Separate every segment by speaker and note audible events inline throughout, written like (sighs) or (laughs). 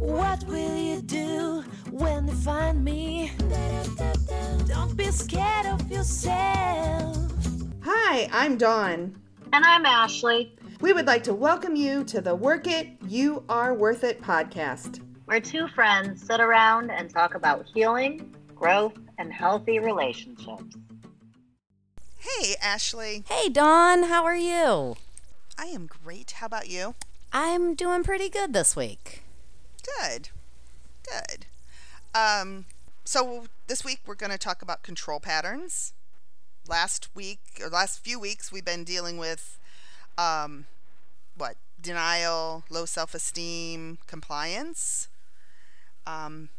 Speaker 1: What will you do when they find me? Don't be scared of yourself.
Speaker 2: Hi, I'm Dawn.
Speaker 3: And I'm Ashlea.
Speaker 2: We would like to welcome you to the Work It, You Are Worth It podcast.
Speaker 3: Where two friends sit around and talk about healing, growth, and healthy relationships.
Speaker 4: Hey, Ashlea.
Speaker 5: Hey, Dawn, how are you?
Speaker 4: I am great. How about you?
Speaker 5: I'm doing pretty good this week.
Speaker 4: Good. Good. Um, so this week we're going to talk about control patterns. Last week or last few weeks we've been dealing with um, what denial, low self-esteem, compliance. Um,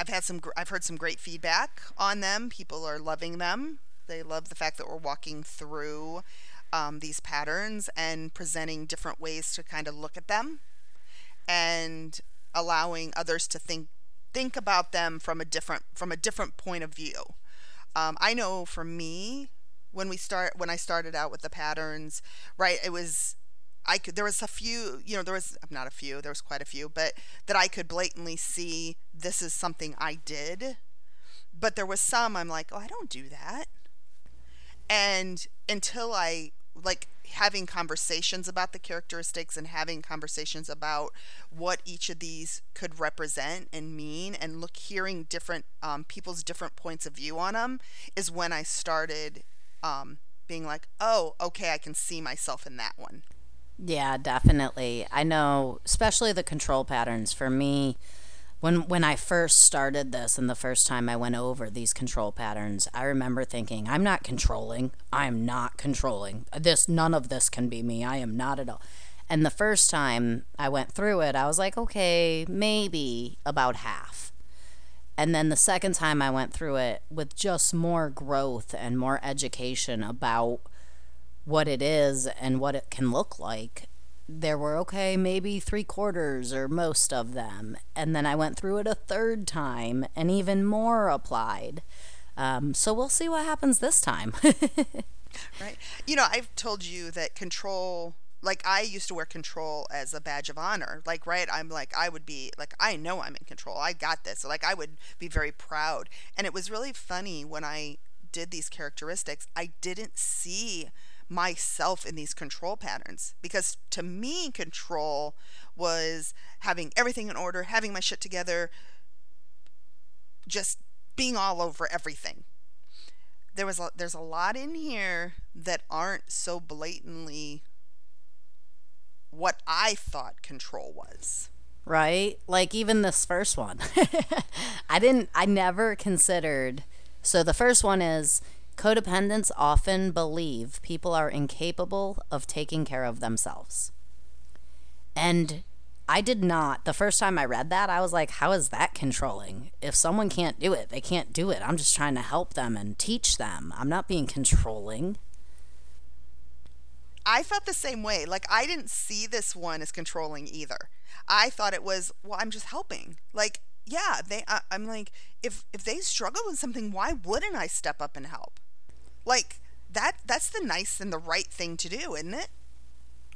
Speaker 4: I've had some. I've heard some great feedback on them. People are loving them. They love the fact that we're walking through um, these patterns and presenting different ways to kind of look at them and allowing others to think think about them from a different from a different point of view. Um, I know for me, when we start when I started out with the patterns, right, it was I could there was a few, you know, there was not a few, there was quite a few, but that I could blatantly see this is something I did. But there was some I'm like, oh, I don't do that. And until I like having conversations about the characteristics and having conversations about what each of these could represent and mean and look hearing different um, people's different points of view on them is when i started um, being like oh okay i can see myself in that one
Speaker 5: Yeah, definitely. I know, especially the control patterns for me. When when I first started this and the first time I went over these control patterns, I remember thinking, I'm not controlling. I'm not controlling. This none of this can be me. I am not at all. And the first time I went through it, I was like, okay, maybe about half. And then the second time I went through it with just more growth and more education about what it is and what it can look like, there were okay, maybe three quarters or most of them. And then I went through it a third time and even more applied. Um, so we'll see what happens this time. (laughs)
Speaker 4: right you know i've told you that control like i used to wear control as a badge of honor like right i'm like i would be like i know i'm in control i got this like i would be very proud and it was really funny when i did these characteristics i didn't see myself in these control patterns because to me control was having everything in order having my shit together just being all over everything there was a, there's a lot in here that aren't so blatantly what I thought control was.
Speaker 5: right? Like even this first one. (laughs) I didn't I never considered so the first one is codependents often believe people are incapable of taking care of themselves. And I did not. The first time I read that, I was like, how is that controlling? If someone can't do it, they can't do it. I'm just trying to help them and teach them. I'm not being controlling.
Speaker 4: I felt the same way. Like I didn't see this one as controlling either. I thought it was, well, I'm just helping. Like, yeah, they. I, I'm like, if if they struggle with something, why wouldn't I step up and help? Like that. That's the nice and the right thing to do, isn't it?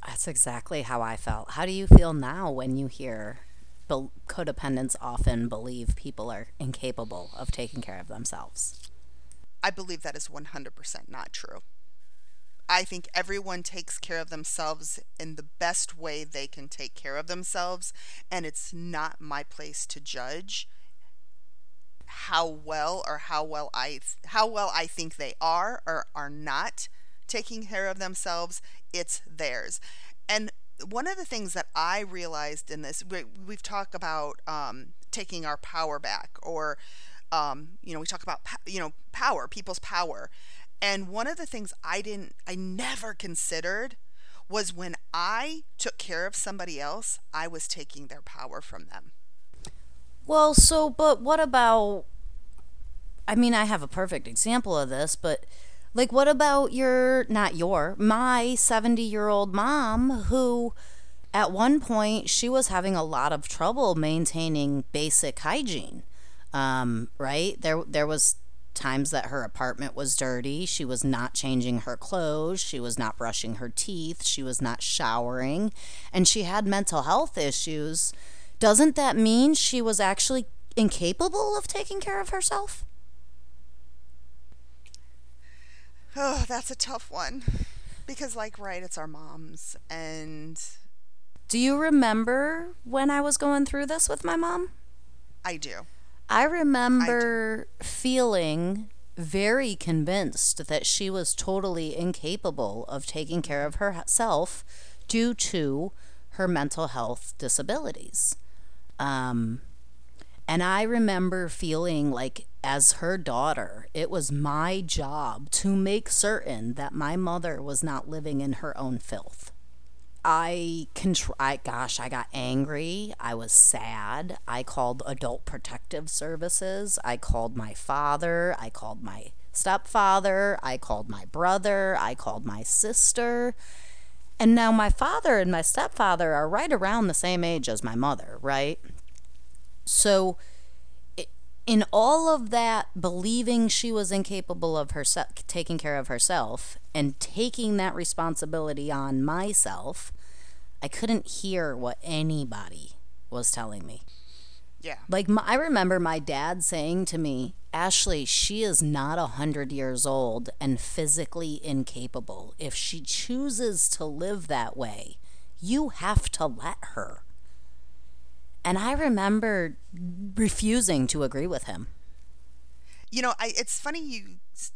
Speaker 5: That's exactly how I felt. How do you feel now when you hear bel codependents often believe people are incapable of taking care of themselves?
Speaker 4: I believe that is 100% not true. I think everyone takes care of themselves in the best way they can take care of themselves, and it's not my place to judge how well or how well I how well I think they are or are not taking care of themselves. It's theirs. And one of the things that I realized in this, we, we've talked about um, taking our power back, or um, you know, we talk about you know power, people's power. And one of the things I didn't, I never considered was when I took care of somebody else, I was taking their power from them.
Speaker 5: Well, so, but what about? I mean, I have a perfect example of this, but like, what about your, not your, my 70 year old mom who at one point she was having a lot of trouble maintaining basic hygiene. Um, right? There, there was times that her apartment was dirty. She was not changing her clothes. She was not brushing her teeth. She was not showering. And she had mental health issues doesn't that mean she was actually incapable of taking care of herself?
Speaker 4: Oh, that's a tough one. Because, like, right, it's our moms. And
Speaker 5: Do you remember when I was going through this with my mom?
Speaker 4: I do.
Speaker 5: I remember feeling very convinced that she was totally incapable of taking care of herself due to her mental health disabilities. Um, and I remember feeling like, as her daughter, it was my job to make certain that my mother was not living in her own filth. I contr- I gosh, I got angry. I was sad. I called adult protective services. I called my father. I called my stepfather. I called my brother. I called my sister. And now my father and my stepfather are right around the same age as my mother, right? So in all of that believing she was incapable of herself taking care of herself and taking that responsibility on myself i couldn't hear what anybody was telling me
Speaker 4: Yeah.
Speaker 5: like my, i remember my dad saying to me ashlea she is not a hundred years old and physically incapable. If she chooses to live that way you have to let her. And i remember refusing to agree with him.
Speaker 4: You know, I it's funny you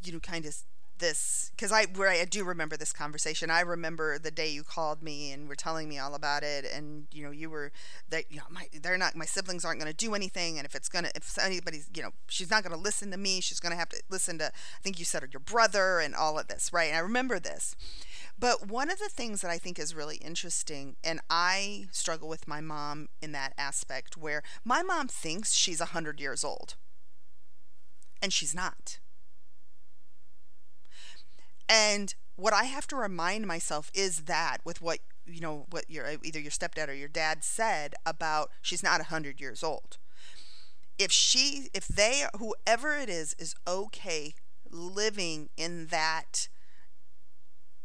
Speaker 4: you know kind of this because I where I do remember this conversation. I remember the day you called me and were telling me all about it, and you know you were that you know my they're not my siblings aren't going to do anything, and if it's gonna if anybody's you know she's not going to listen to me, she's going to have to listen to I think you said your brother and all of this, right? And I remember this. But one of the things that I think is really interesting, and I struggle with my mom in that aspect, where my mom thinks she's a 100 years old and she's not. And what I have to remind myself is that with what you know what your uh, either your stepdad or your dad said about she's not 100 years old. If she if they whoever it is is okay living in that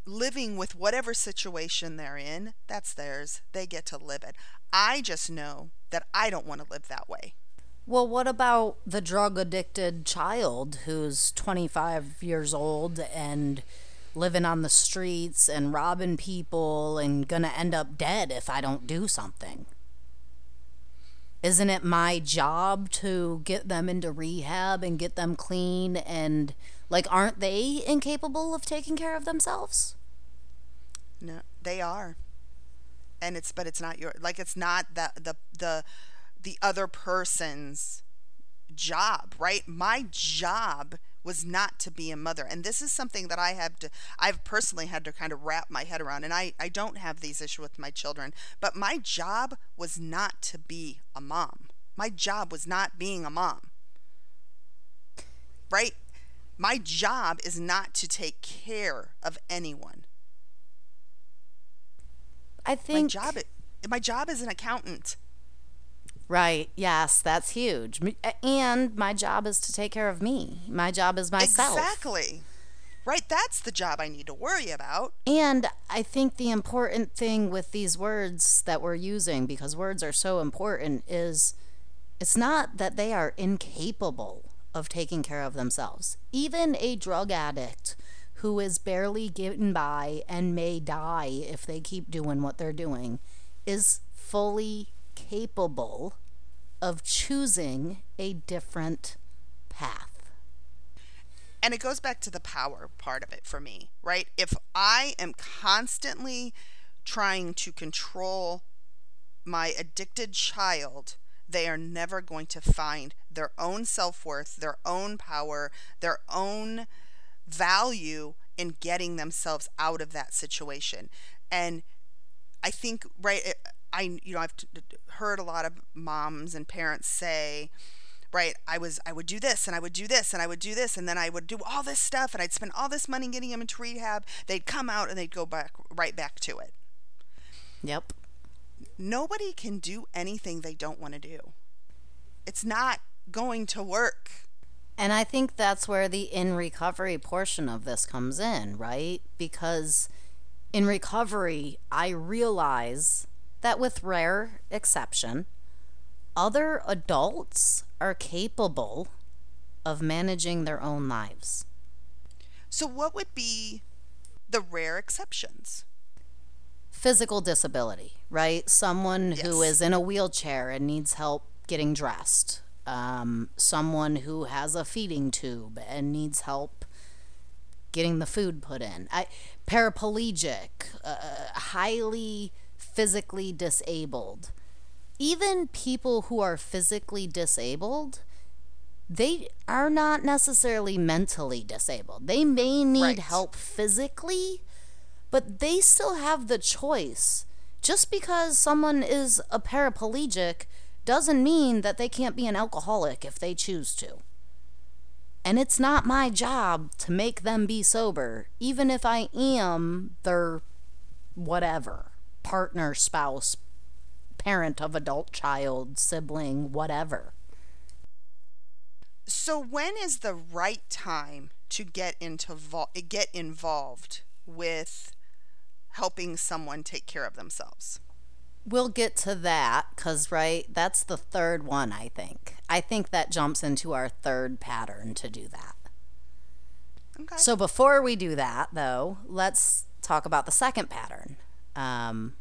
Speaker 4: living with whatever situation they're in, that's theirs. They get to live it. I just know that I don't want to live that way.
Speaker 5: Well, what about the drug addicted child who's 25 years old and living on the streets and robbing people and gonna end up dead if I don't do something? Isn't it my job to get them into rehab and get them clean and like aren't they incapable of taking care of themselves?
Speaker 4: No, they are. And it's but it's not your like it's not that the the the other person's job, right? My job was not to be a mother. And this is something that I have to I've personally had to kind of wrap my head around. And I I don't have these issues with my children, but my job was not to be a mom. My job was not being a mom. Right? My job is not to take care of anyone.
Speaker 5: I think My
Speaker 4: job my job is an accountant.
Speaker 5: Right. Yes, that's huge. And my job is to take care of me. My job is myself.
Speaker 4: Exactly. Right, that's the job I need to worry about.
Speaker 5: And I think the important thing with these words that we're using, because words are so important, is it's not that they are incapable of taking care of themselves. Even a drug addict who is barely getting by and may die if they keep doing what they're doing is fully capable of choosing a different path.
Speaker 4: And it goes back to the power part of it for me, right? If I am constantly trying to control my addicted child, they are never going to find their own self worth, their own power, their own value in getting themselves out of that situation. And I think, right, I, you know, I've t- t- heard a lot of moms and parents say, right, I was, I would do this and I would do this and I would do this and then I would do all this stuff and I'd spend all this money getting them into rehab. They'd come out and they'd go back, right back to it.
Speaker 5: Yep.
Speaker 4: Nobody can do anything they don't want to do. It's not going to work.
Speaker 5: And I think that's where the in recovery portion of this comes in, right? Because in recovery, I realize that with rare exception, other adults are capable of managing their own lives.
Speaker 4: So, what would be the rare exceptions?
Speaker 5: Physical disability, right? Someone who
Speaker 4: Yes.
Speaker 5: is in a wheelchair and needs help getting dressed. Um, someone who has a feeding tube and needs help getting the food put in. I, paraplegic, uh, highly physically disabled. Even people who are physically disabled, they are not necessarily mentally disabled. They may need
Speaker 4: Right.
Speaker 5: help physically, but they still have the choice. Just because someone is a paraplegic doesn't mean that they can't be an alcoholic if they choose to. And it's not my job to make them be sober, even if I am their whatever partner, spouse, parent of adult child, sibling, whatever.
Speaker 4: So, when is the right time to get into vol- get involved with helping someone take care of themselves?
Speaker 5: We'll get to that because, right, that's the third one, I think. I think that jumps into our third pattern to do that.
Speaker 4: Okay.
Speaker 5: So, before we do that, though, let's talk about the second pattern. Um,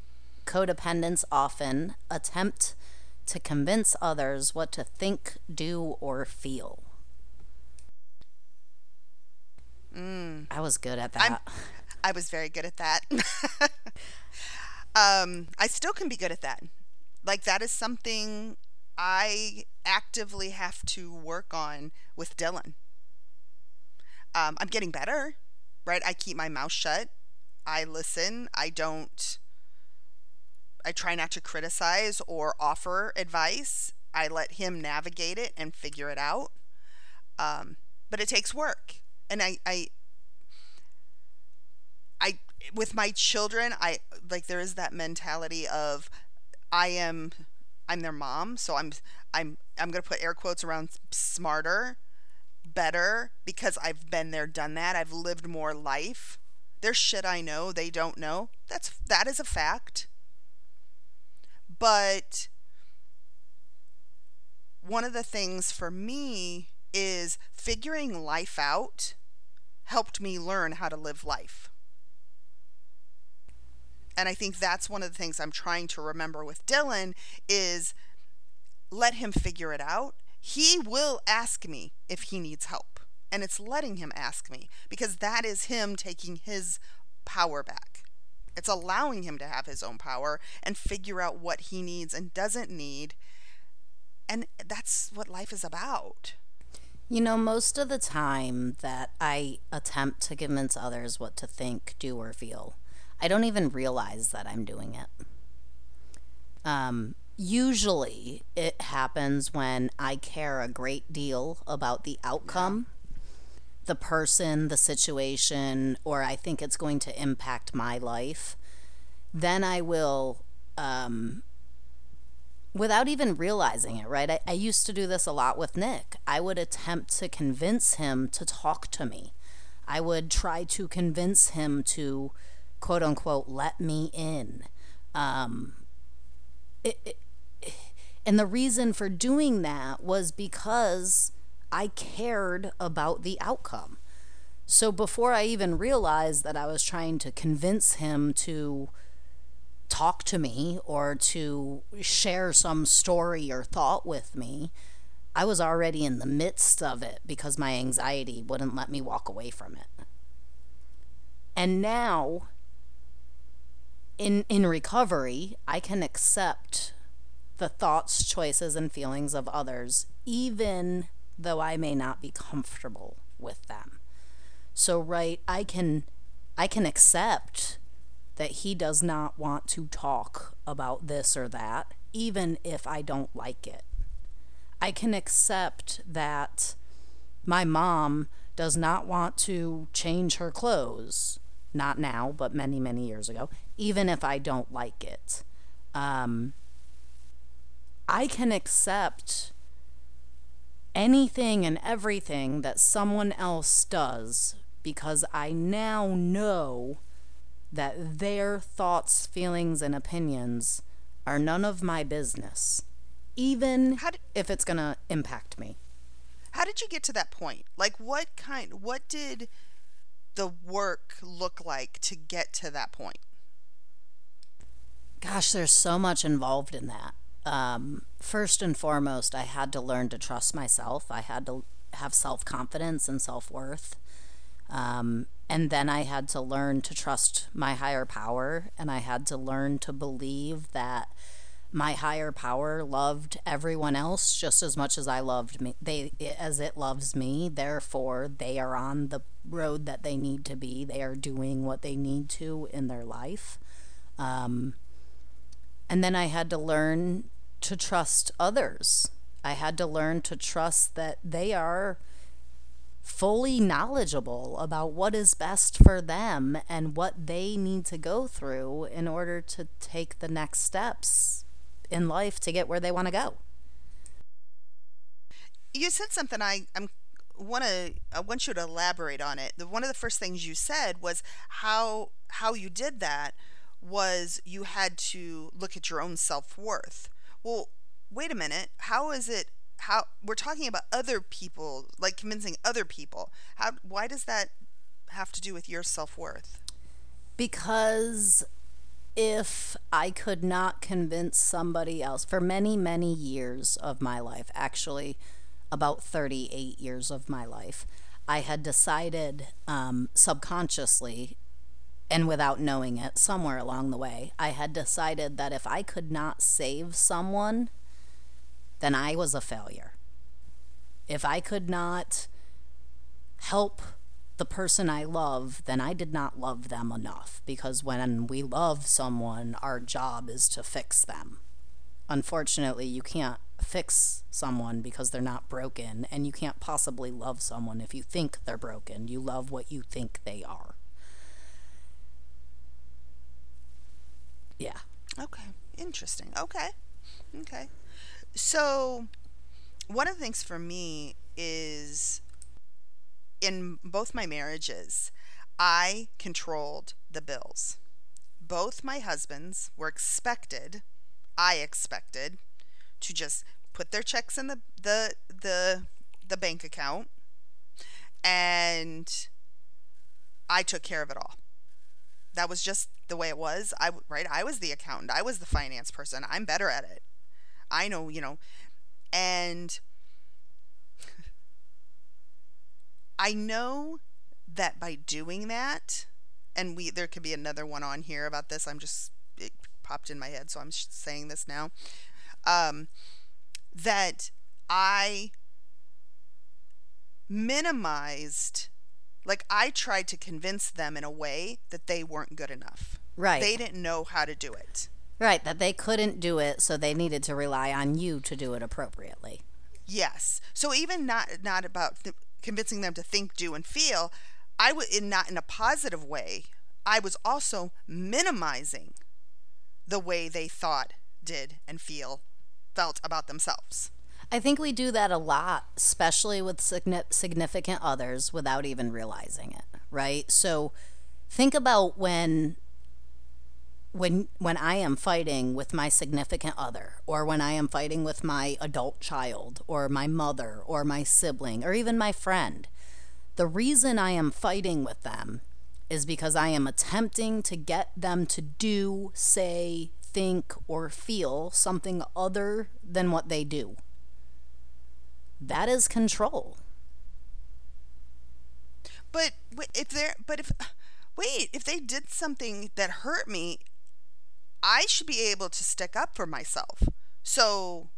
Speaker 5: codependents often attempt to convince others what to think, do, or feel. I was good at that.
Speaker 4: I'm- (laughs) I was very good at that. (laughs) um, I still can be good at that. Like that is something I actively have to work on with Dylan. Um, I'm getting better, right? I keep my mouth shut. I listen. I don't. I try not to criticize or offer advice. I let him navigate it and figure it out. Um, but it takes work, and I, I I with my children, I like there is that mentality of I am I'm their mom, so I'm I'm I'm going to put air quotes around smarter, better because I've been there, done that. I've lived more life. There's shit I know they don't know. That's that is a fact. But one of the things for me is figuring life out helped me learn how to live life. And I think that's one of the things I'm trying to remember with Dylan is let him figure it out. He will ask me if he needs help. And it's letting him ask me because that is him taking his power back. It's allowing him to have his own power and figure out what he needs and doesn't need. And that's what life is about.
Speaker 5: You know, most of the time that I attempt to convince others what to think, do, or feel, I don't even realize that I'm doing it. Um, usually, it happens when I care a great deal about the outcome, the person, the situation, or I think it's going to impact my life. Then I will um, without even realizing it, right? I, I used to do this a lot with Nick. I would attempt to convince him to talk to me. I would try to convince him to, quote unquote, let me in. Um, it, it, and the reason for doing that was because I cared about the outcome. So before I even realized that I was trying to convince him to talk to me or to share some story or thought with me, I was already in the midst of it because my anxiety wouldn't let me walk away from it. And now in in recovery, I can accept the thoughts, choices and feelings of others even though I may not be comfortable with them. So right, I can I can accept that he does not want to talk about this or that, even if I don't like it. I can accept that my mom does not want to change her clothes, not now, but many, many years ago, even if I don't like it. Um, I can accept anything and everything that someone else does because I now know that their thoughts, feelings, and opinions are none of my business. even
Speaker 4: How did-
Speaker 5: if it's going to impact me.
Speaker 4: How did you get to that point? Like what kind what did the work look like to get to that point?
Speaker 5: Gosh, there's so much involved in that. Um, first and foremost, I had to learn to trust myself. I had to have self confidence and self worth. Um, and then I had to learn to trust my higher power, and I had to learn to believe that my higher power loved everyone else just as much as I loved me. They as it loves me. Therefore, they are on the road that they need to be. They are doing what they need to in their life. Um, and then I had to learn to trust others. I had to learn to trust that they are fully knowledgeable about what is best for them and what they need to go through in order to take the next steps in life to get where they want to go.
Speaker 4: You said something I I'm want to I want you to elaborate on it. The, one of the first things you said was how how you did that was you had to look at your own self-worth. Well, wait a minute. How is it how we're talking about other people, like convincing other people. How why does that have to do with your self-worth?
Speaker 5: Because if I could not convince somebody else for many, many years of my life, actually about 38 years of my life, I had decided um, subconsciously and without knowing it, somewhere along the way, I had decided that if I could not save someone, then I was a failure. If I could not help the person I love, then I did not love them enough because when we love someone, our job is to fix them. Unfortunately, you can't fix someone because they're not broken, and you can't possibly love someone if you think they're broken. You love what you think they are. Yeah.
Speaker 4: Okay. Interesting. Okay. Okay. So, one of the things for me is in both my marriages, I controlled the bills. Both my husbands were expected, I expected, to just put their checks in the the the, the bank account and I took care of it all. That was just the way it was. I right, I was the accountant. I was the finance person. I'm better at it. I know, you know. And I know that by doing that, and we there could be another one on here about this. I'm just it popped in my head, so I'm saying this now. Um, that I minimized, like I tried to convince them in a way that they weren't good enough.
Speaker 5: Right.
Speaker 4: They didn't know how to do it.
Speaker 5: Right, that they couldn't do it, so they needed to rely on you to do it appropriately.
Speaker 4: Yes. So even not not about th- convincing them to think, do, and feel, I would in not in a positive way. I was also minimizing the way they thought, did, and feel, felt about themselves.
Speaker 5: I think we do that a lot, especially with significant others without even realizing it, right? So think about when when when I am fighting with my significant other or when I am fighting with my adult child or my mother or my sibling or even my friend. The reason I am fighting with them is because I am attempting to get them to do, say, think, or feel something other than what they do. That is control.
Speaker 4: But if they're but if wait, if they did something that hurt me, I should be able to stick up for myself. So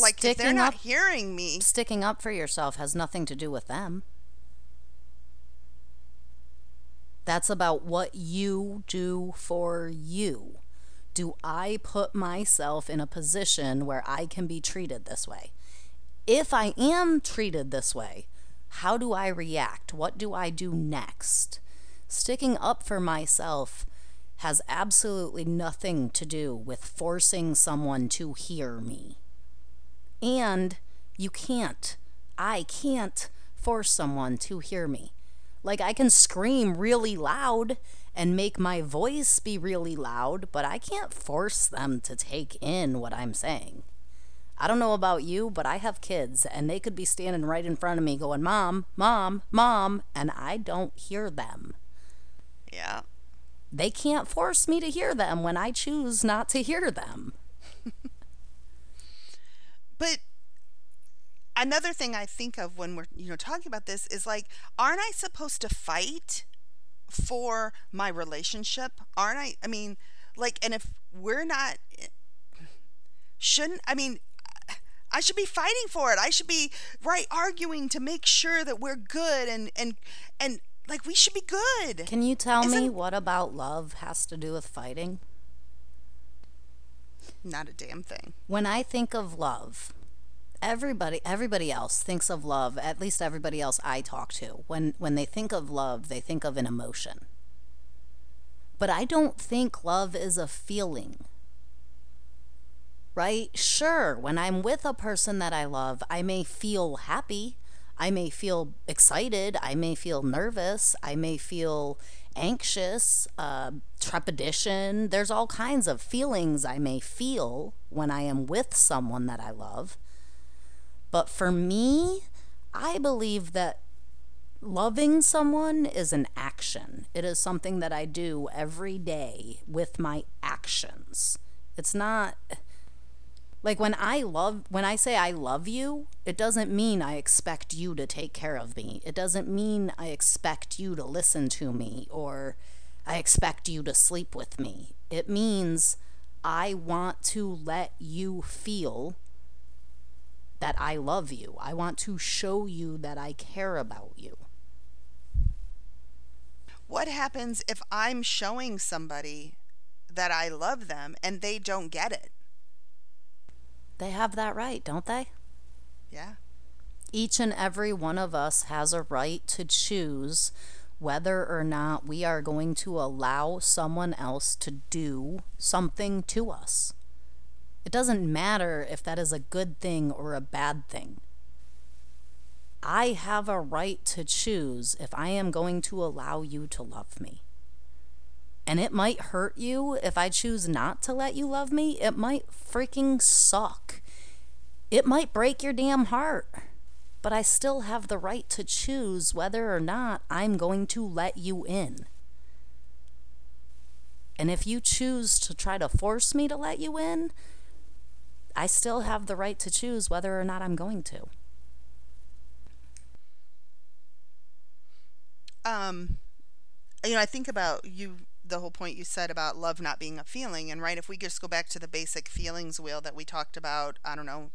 Speaker 4: like if they're not
Speaker 5: up,
Speaker 4: hearing me,
Speaker 5: sticking up for yourself has nothing to do with them. That's about what you do for you. Do I put myself in a position where I can be treated this way? If I am treated this way, how do I react? What do I do next? Sticking up for myself has absolutely nothing to do with forcing someone to hear me. And you can't, I can't force someone to hear me. Like, I can scream really loud and make my voice be really loud, but I can't force them to take in what I'm saying. I don't know about you, but I have kids and they could be standing right in front of me going, Mom, Mom, Mom, and I don't hear them.
Speaker 4: Yeah.
Speaker 5: They can't force me to hear them when I choose not to hear them. (laughs)
Speaker 4: But another thing I think of when we're, you know, talking about this is like, aren't I supposed to fight for my relationship? Aren't I? I mean, like, and if we're not, eh, shouldn't, I mean, I should be fighting for it. I should be right arguing to make sure that we're good and and and like we should be good.
Speaker 5: Can you tell me
Speaker 4: Isn't-
Speaker 5: what about love has to do with fighting?
Speaker 4: Not a damn thing.
Speaker 5: When I think of love, everybody everybody else thinks of love, at least everybody else I talk to. When when they think of love, they think of an emotion. But I don't think love is a feeling. Right? Sure, when I'm with a person that I love, I may feel happy. I may feel excited. I may feel nervous. I may feel anxious, uh, trepidation. There's all kinds of feelings I may feel when I am with someone that I love. But for me, I believe that loving someone is an action. It is something that I do every day with my actions. It's not like when I love when I say I love you, it doesn't mean I expect you to take care of me. It doesn't mean I expect you to listen to me or I expect you to sleep with me. It means I want to let you feel that I love you. I want to show you that I care about you.
Speaker 4: What happens if I'm showing somebody that I love them and they don't get it?
Speaker 5: They have that right, don't they?
Speaker 4: Yeah.
Speaker 5: Each and every one of us has a right to choose whether or not we are going to allow someone else to do something to us. It doesn't matter if that is a good thing or a bad thing. I have a right to choose if I am going to allow you to love me. And it might hurt you if I choose not to let you love me. It might freaking suck. It might break your damn heart. But I still have the right to choose whether or not I'm going to let you in. And if you choose to try to force me to let you in, I still have the right to choose whether or not I'm going to.
Speaker 4: um you know i think about you the whole point you said about love not being a feeling and right if we just go back to the basic feelings wheel that we talked about i don't know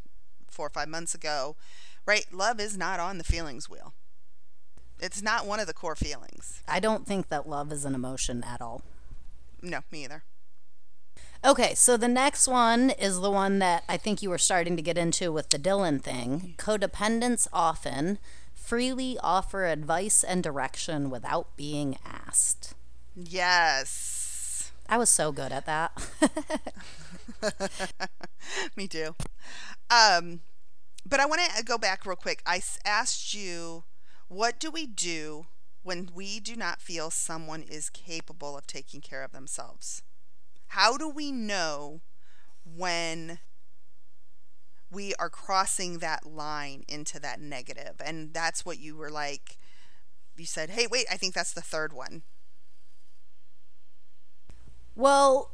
Speaker 4: four or five months ago right love is not on the feelings wheel it's not one of the core feelings
Speaker 5: I don't think that love is an emotion at all.
Speaker 4: no me either
Speaker 5: Okay, so the next one is the one that I think you were starting to get into with the Dylan thing. Codependents often freely offer advice and direction without being asked.
Speaker 4: Yes.
Speaker 5: I was so good at that. (laughs)
Speaker 4: me too. Um but i want to go back real quick. I asked you what do we do when we do not feel someone is capable of taking care of themselves? How do we know when we are crossing that line into that negative? negative? And that's what you were like you said hey wait i think that's the third one
Speaker 5: well,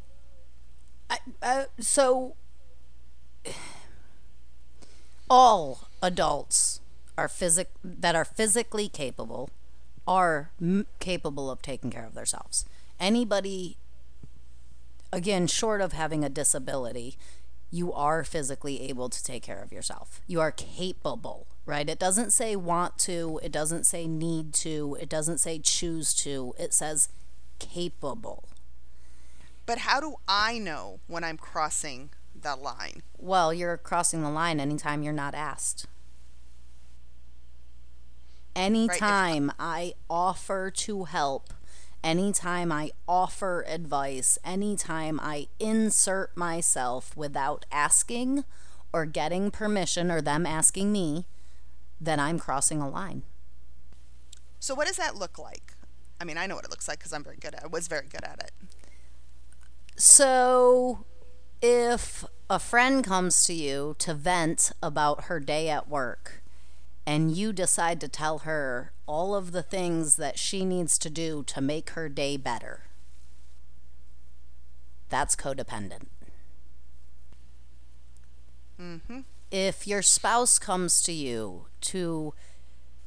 Speaker 5: I, uh, so all adults are physic that are physically capable are m- capable of taking care of themselves. Anybody again short of having a disability, you are physically able to take care of yourself. You are capable, right? It doesn't say want to, it doesn't say need to, it doesn't say choose to. It says capable.
Speaker 4: But how do i know when i'm crossing the line
Speaker 5: Well, you're crossing the line anytime you're not asked. Anytime I offer to help, anytime I offer advice, anytime I insert myself without asking or getting permission or them asking me, then I'm crossing a line.
Speaker 4: So what does that look like? I mean, I know what it looks like because I'm very good at. I was very good at it.
Speaker 5: So if a friend comes to you to vent about her day at work, and you decide to tell her all of the things that she needs to do to make her day better. That's codependent.
Speaker 4: Mm-hmm.
Speaker 5: If your spouse comes to you to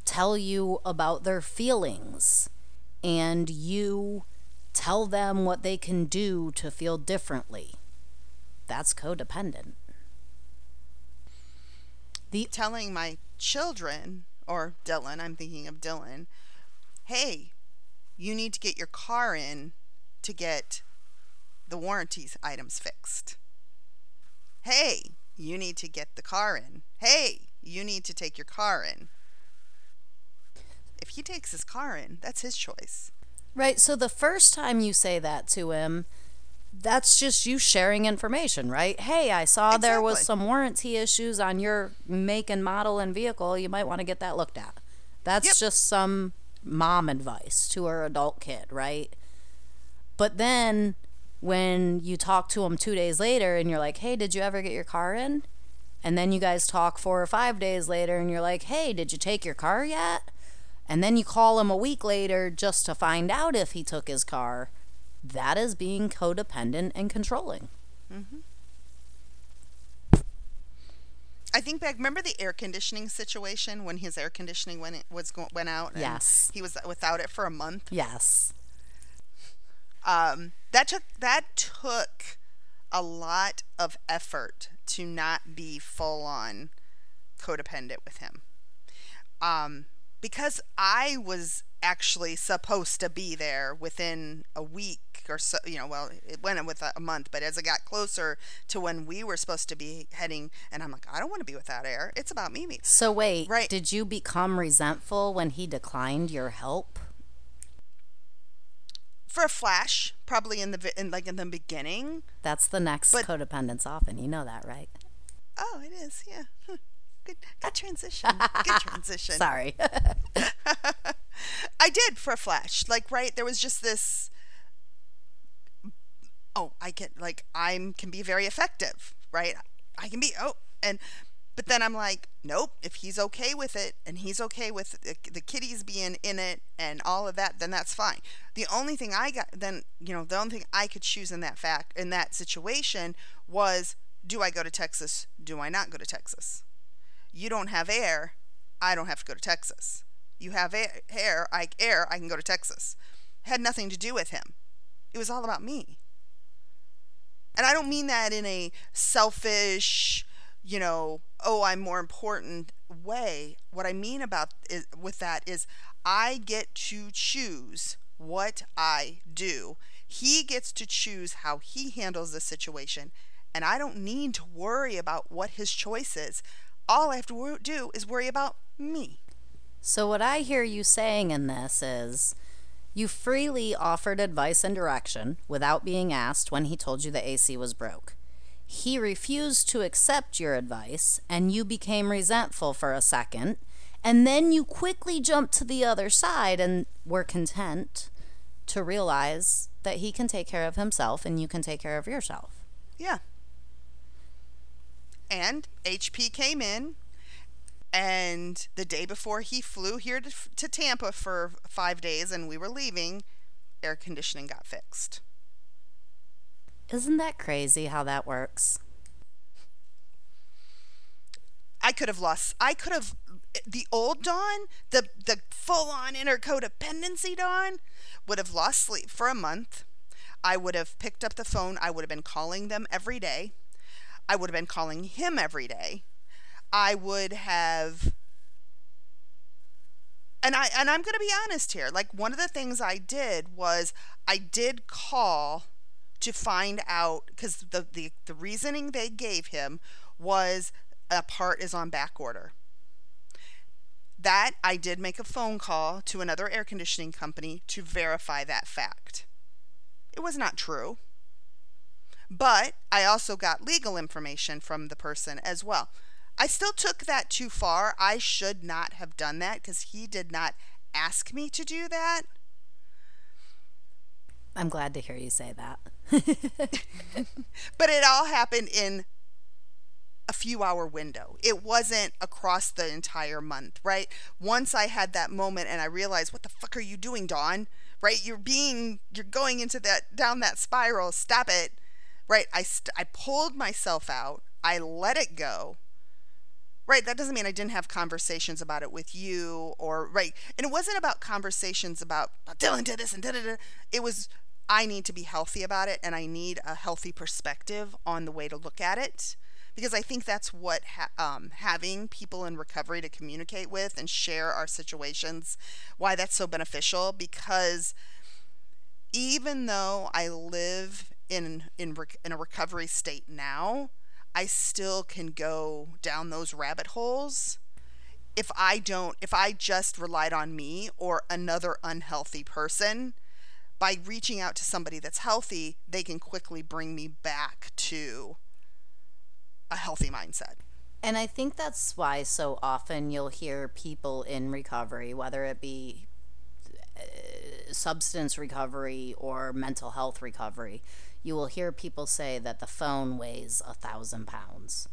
Speaker 5: tell you about their feelings and you tell them what they can do to feel differently, that's codependent.
Speaker 4: The telling my children or Dylan, I'm thinking of Dylan, hey, you need to get your car in to get the warranties items fixed. Hey, you need to get the car in. Hey, you need to take your car in. If he takes his car in, that's his choice.
Speaker 5: Right. So the first time you say that to him, that's just you sharing information, right? Hey, I saw there was some warranty issues on your make and model and vehicle. You might want to get that looked at. That's
Speaker 4: Yep.
Speaker 5: just some mom advice to her adult kid, right? But then when you talk to him two days later and you're like, hey, did you ever get your car in? And then you guys talk four or five days later and you're like, hey, did you take your car yet? And then you call him a week later just to find out if he took his car. That is being codependent and controlling.
Speaker 4: I think back. Remember the air conditioning situation when his air conditioning went was went out. and
Speaker 5: Yes.
Speaker 4: he was without it for a month.
Speaker 5: Yes.
Speaker 4: Um, that took that took a lot of effort to not be full on codependent with him. Um, because I was actually supposed to be there within a week or so, you know, well, it went with a month, but as it got closer to when we were supposed to be heading, and I'm like, I don't want to be without air. It's about Mimi.
Speaker 5: So wait,
Speaker 4: Right.
Speaker 5: did you become resentful when he declined your help?
Speaker 4: For a flash, probably in the in like in the beginning.
Speaker 5: That's the next
Speaker 4: But-
Speaker 5: codependence often. You know that, right?
Speaker 4: Oh, it is. Yeah. (laughs) Good, good transition. Good transition. (laughs)
Speaker 5: Sorry. (laughs)
Speaker 4: I did for a flash. Like, right, there was just this. Oh, I can like I'm can be very effective, right? I can be oh, and but then I'm like, nope. If he's okay with it, and he's okay with the, the kitties being in it and all of that, then that's fine. The only thing I got then, you know, the only thing I could choose in that fact in that situation was, do I go to Texas? Do I not go to Texas? You don't have air. I don't have to go to Texas. You have air, I air, I can go to Texas. Had nothing to do with him. It was all about me. And I don't mean that in a selfish, you know, oh, I'm more important way. What I mean about is, with that is I get to choose what I do. He gets to choose how he handles the situation, and I don't need to worry about what his choice is. All I have to do is worry about me.
Speaker 5: So, what I hear you saying in this is you freely offered advice and direction without being asked when he told you the AC was broke. He refused to accept your advice, and you became resentful for a second, and then you quickly jumped to the other side and were content to realize that he can take care of himself and you can take care of yourself.
Speaker 4: Yeah. And HP came in, and the day before he flew here to, to Tampa for five days and we were leaving, air conditioning got fixed.
Speaker 5: Isn't that crazy how that works?
Speaker 4: I could have lost. I could have the old Dawn, the the full on inner codependency Dawn, would have lost sleep for a month. I would have picked up the phone. I would have been calling them every day. I would have been calling him every day. I would have and I and I'm going to be honest here. Like one of the things I did was I did call to find out cuz the, the the reasoning they gave him was a part is on back order. That I did make a phone call to another air conditioning company to verify that fact. It was not true. But I also got legal information from the person as well. I still took that too far. I should not have done that because he did not ask me to do that.
Speaker 5: I'm glad to hear you say that. (laughs)
Speaker 4: But it all happened in a few hour window. It wasn't across the entire month, right? Once I had that moment and I realized, what the fuck are you doing, Dawn? Right? You're being, you're going into that, down that spiral. Stop it. Right? I, st- I pulled myself out. I let it go. Right? That doesn't mean I didn't have conversations about it with you or, right? And it wasn't about conversations about, Dylan did this and da da da. It was, I need to be healthy about it and I need a healthy perspective on the way to look at it because I think that's what ha- um, having people in recovery to communicate with and share our situations, why that's so beneficial. Because even though I live in in rec- in a recovery state now, I still can go down those rabbit holes if I don't if I just relied on me or another unhealthy person by reaching out to somebody that's healthy, they can quickly bring me back to a healthy mindset.
Speaker 5: And I think that's why so often you'll hear people in recovery, whether it be uh, substance recovery or mental health recovery, you will hear people say that the phone weighs a thousand pounds.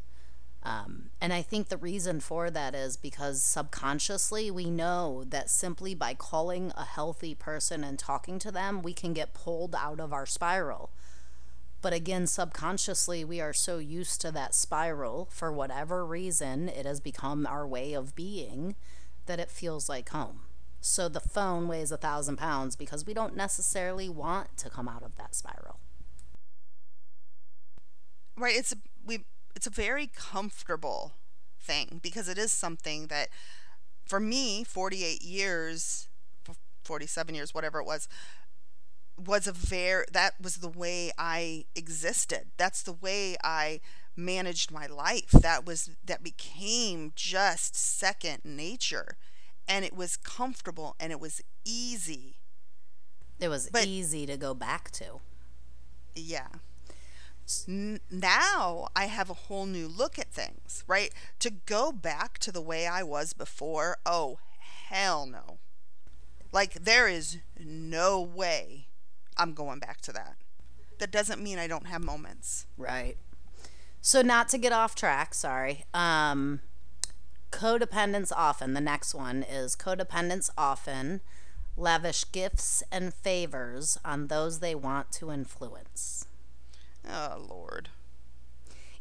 Speaker 5: Um, and I think the reason for that is because subconsciously we know that simply by calling a healthy person and talking to them, we can get pulled out of our spiral. But again, subconsciously, we are so used to that spiral for whatever reason, it has become our way of being that it feels like home. So the phone weighs a thousand pounds because we don't necessarily want to come out of that spiral.
Speaker 4: Right. It's a, we. It's a very comfortable thing because it is something that, for me, forty-eight years, forty-seven years, whatever it was, was a very that was the way I existed. That's the way I managed my life. That was that became just second nature. And it was comfortable and it was easy.
Speaker 5: It was but, easy to go back to.
Speaker 4: Yeah. Now I have a whole new look at things, right? To go back to the way I was before, oh, hell no. Like, there is no way I'm going back to that. That doesn't mean I don't have moments.
Speaker 5: Right. So not to get off track, sorry. Um codependents often. The next one is codependents often lavish gifts and favors on those they want to influence.
Speaker 4: Oh lord.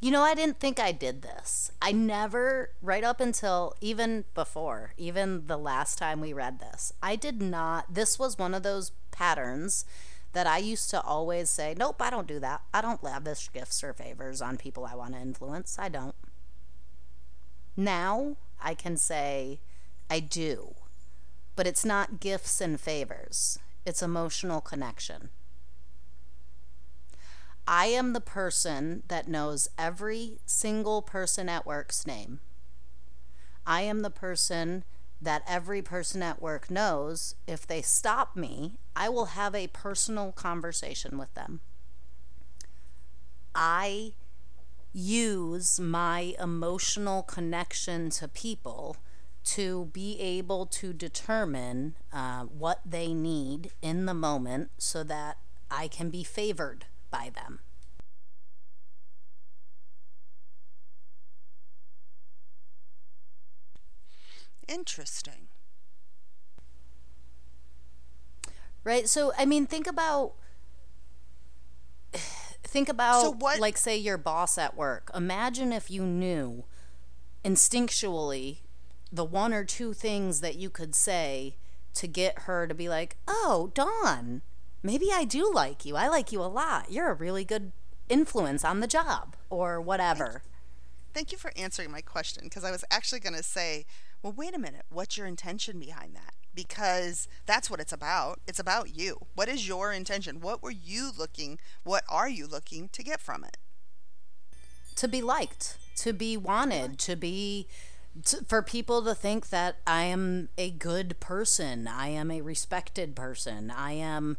Speaker 5: You know, I didn't think I did this. I never, right up until even before, even the last time we read this, I did not. This was one of those patterns that I used to always say, nope, I don't do that. I don't lavish gifts or favors on people I want to influence. I don't. Now I can say I do, but it's not gifts and favors, it's emotional connection. I am the person that knows every single person at work's name. I am the person that every person at work knows if they stop me, I will have a personal conversation with them. I use my emotional connection to people to be able to determine uh, what they need in the moment so that I can be favored by them.
Speaker 4: Interesting.
Speaker 5: Right? So, I mean, think about (sighs) think about
Speaker 4: so what,
Speaker 5: like say your boss at work. Imagine if you knew instinctually the one or two things that you could say to get her to be like, "Oh, Dawn, maybe I do like you. I like you a lot. You're a really good influence on the job or whatever."
Speaker 4: Thank you for answering my question because I was actually going to say well, wait a minute, what's your intention behind that? Because that's what it's about. It's about you. What is your intention? What were you looking, what are you looking to get from it?
Speaker 5: To be liked, to be wanted, to be to, for people to think that I am a good person, I am a respected person, I am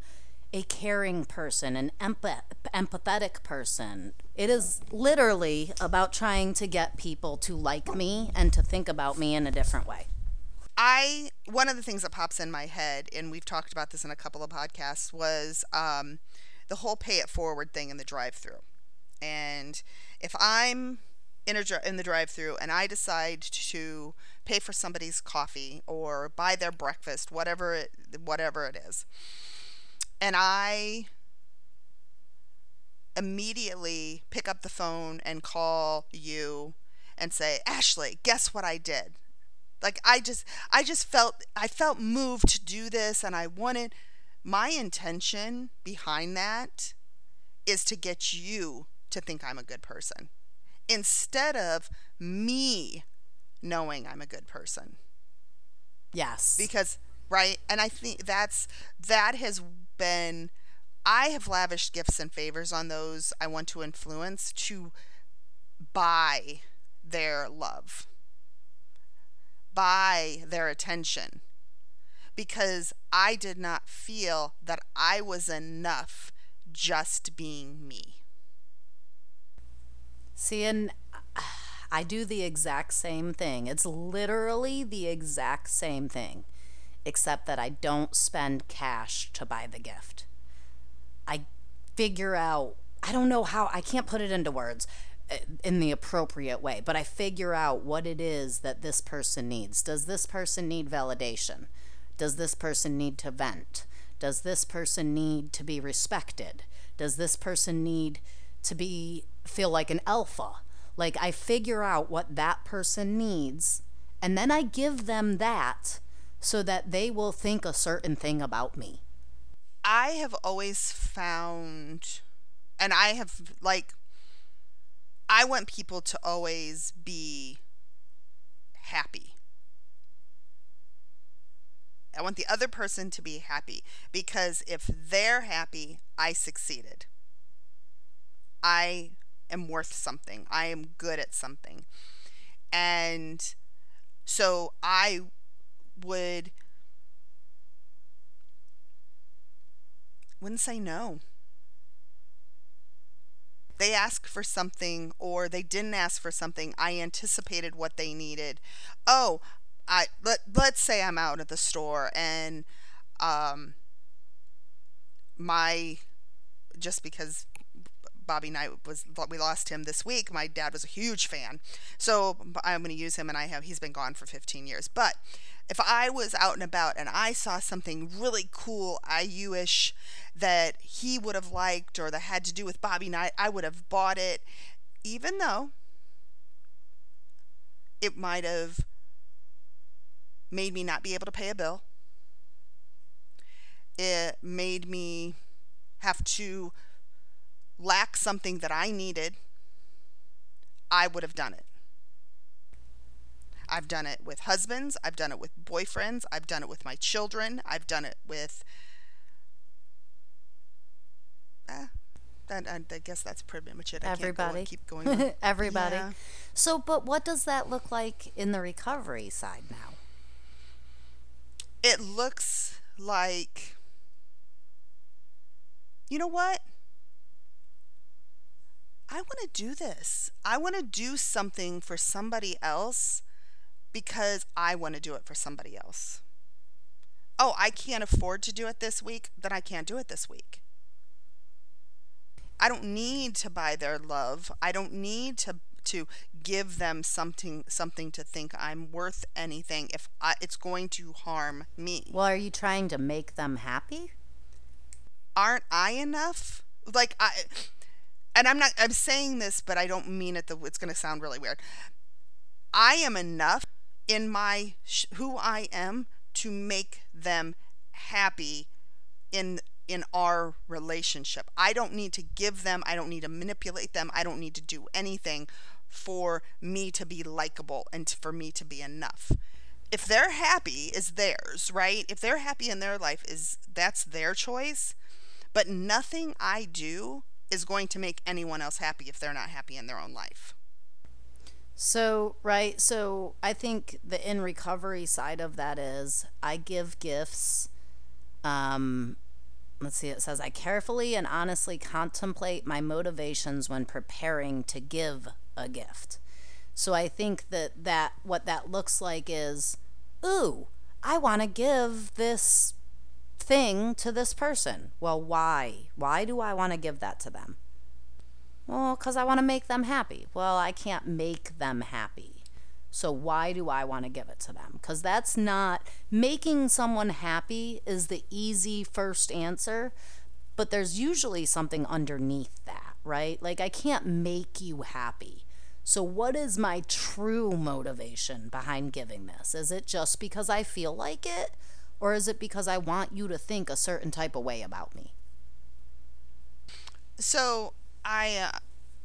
Speaker 5: a caring person, an empath- empathetic person. It is literally about trying to get people to like me and to think about me in a different way.
Speaker 4: I one of the things that pops in my head, and we've talked about this in a couple of podcasts, was um, the whole pay it forward thing in the drive-through. And if I'm in a in the drive-through and I decide to pay for somebody's coffee or buy their breakfast, whatever it whatever it is. And I immediately pick up the phone and call you and say, "Ashlea, guess what I did?" Like I just I just felt I felt moved to do this and I wanted my intention behind that is to get you to think I'm a good person instead of me knowing I'm a good person.
Speaker 5: Yes.
Speaker 4: Because right? And I think that's that has been I have lavished gifts and favors on those I want to influence to buy their love. Buy their attention. Because I did not feel that I was enough just being me.
Speaker 5: See, and uh, I do the exact same thing. It's literally the exact same thing, except that I don't spend cash to buy the gift. I figure out, I don't know how, I can't put it into words uh, in the appropriate way, but I figure out what it is that this person needs. Does this person need validation? Does this person need to vent? Does this person need to be respected? Does this person need to be feel like an alpha? Like I figure out what that person needs and then I give them that so that they will think a certain thing about me.
Speaker 4: I have always found and I have like I want people to always be happy. I want the other person to be happy because if they're happy, I succeeded. I am worth something. I am good at something. And so I would wouldn't say no. They ask for something or they didn't ask for something. I anticipated what they needed. Oh, I let let's say I'm out at the store and um my just because Bobby Knight was we lost him this week. My dad was a huge fan, so I'm going to use him, and I have he's been gone for 15 years. But if I was out and about and I saw something really cool IU-ish that he would have liked or that had to do with Bobby Knight, I would have bought it, even though it might have made me not be able to pay a bill. It made me have to lack something that I needed. I would have done it. I've done it with husbands, I've done it with boyfriends, I've done it with my children, I've done it with. Eh, I, I guess that's pretty much it. I
Speaker 5: Everybody.
Speaker 4: keep going. (laughs)
Speaker 5: Everybody.
Speaker 4: Yeah.
Speaker 5: So, but what does that look like in the recovery side now?
Speaker 4: it looks like you know what i want to do this i want to do something for somebody else because i want to do it for somebody else oh i can't afford to do it this week then i can't do it this week i don't need to buy their love i don't need to to give them something something to think I'm worth anything if I, it's going to harm me.
Speaker 5: Well, are you trying to make them happy?
Speaker 4: Aren't I enough? Like I and I'm not I'm saying this but I don't mean it the it's going to sound really weird. I am enough in my who I am to make them happy in in our relationship. I don't need to give them, I don't need to manipulate them, I don't need to do anything for me to be likable and for me to be enough. If they're happy is theirs, right? If they're happy in their life is that's their choice. But nothing I do is going to make anyone else happy if they're not happy in their own life.
Speaker 5: So, right. So, I think the in recovery side of that is I give gifts. Um, let's see, it says I carefully and honestly contemplate my motivations when preparing to give a gift. So I think that that what that looks like is, ooh, I want to give this thing to this person. Well, why? Why do I want to give that to them? Well, because I want to make them happy. Well, I can't make them happy. So why do I want to give it to them? Because that's not making someone happy is the easy first answer, but there's usually something underneath that, right? Like I can't make you happy. So, what is my true motivation behind giving this? Is it just because I feel like it? Or is it because I want you to think a certain type of way about me?
Speaker 4: So, I, uh,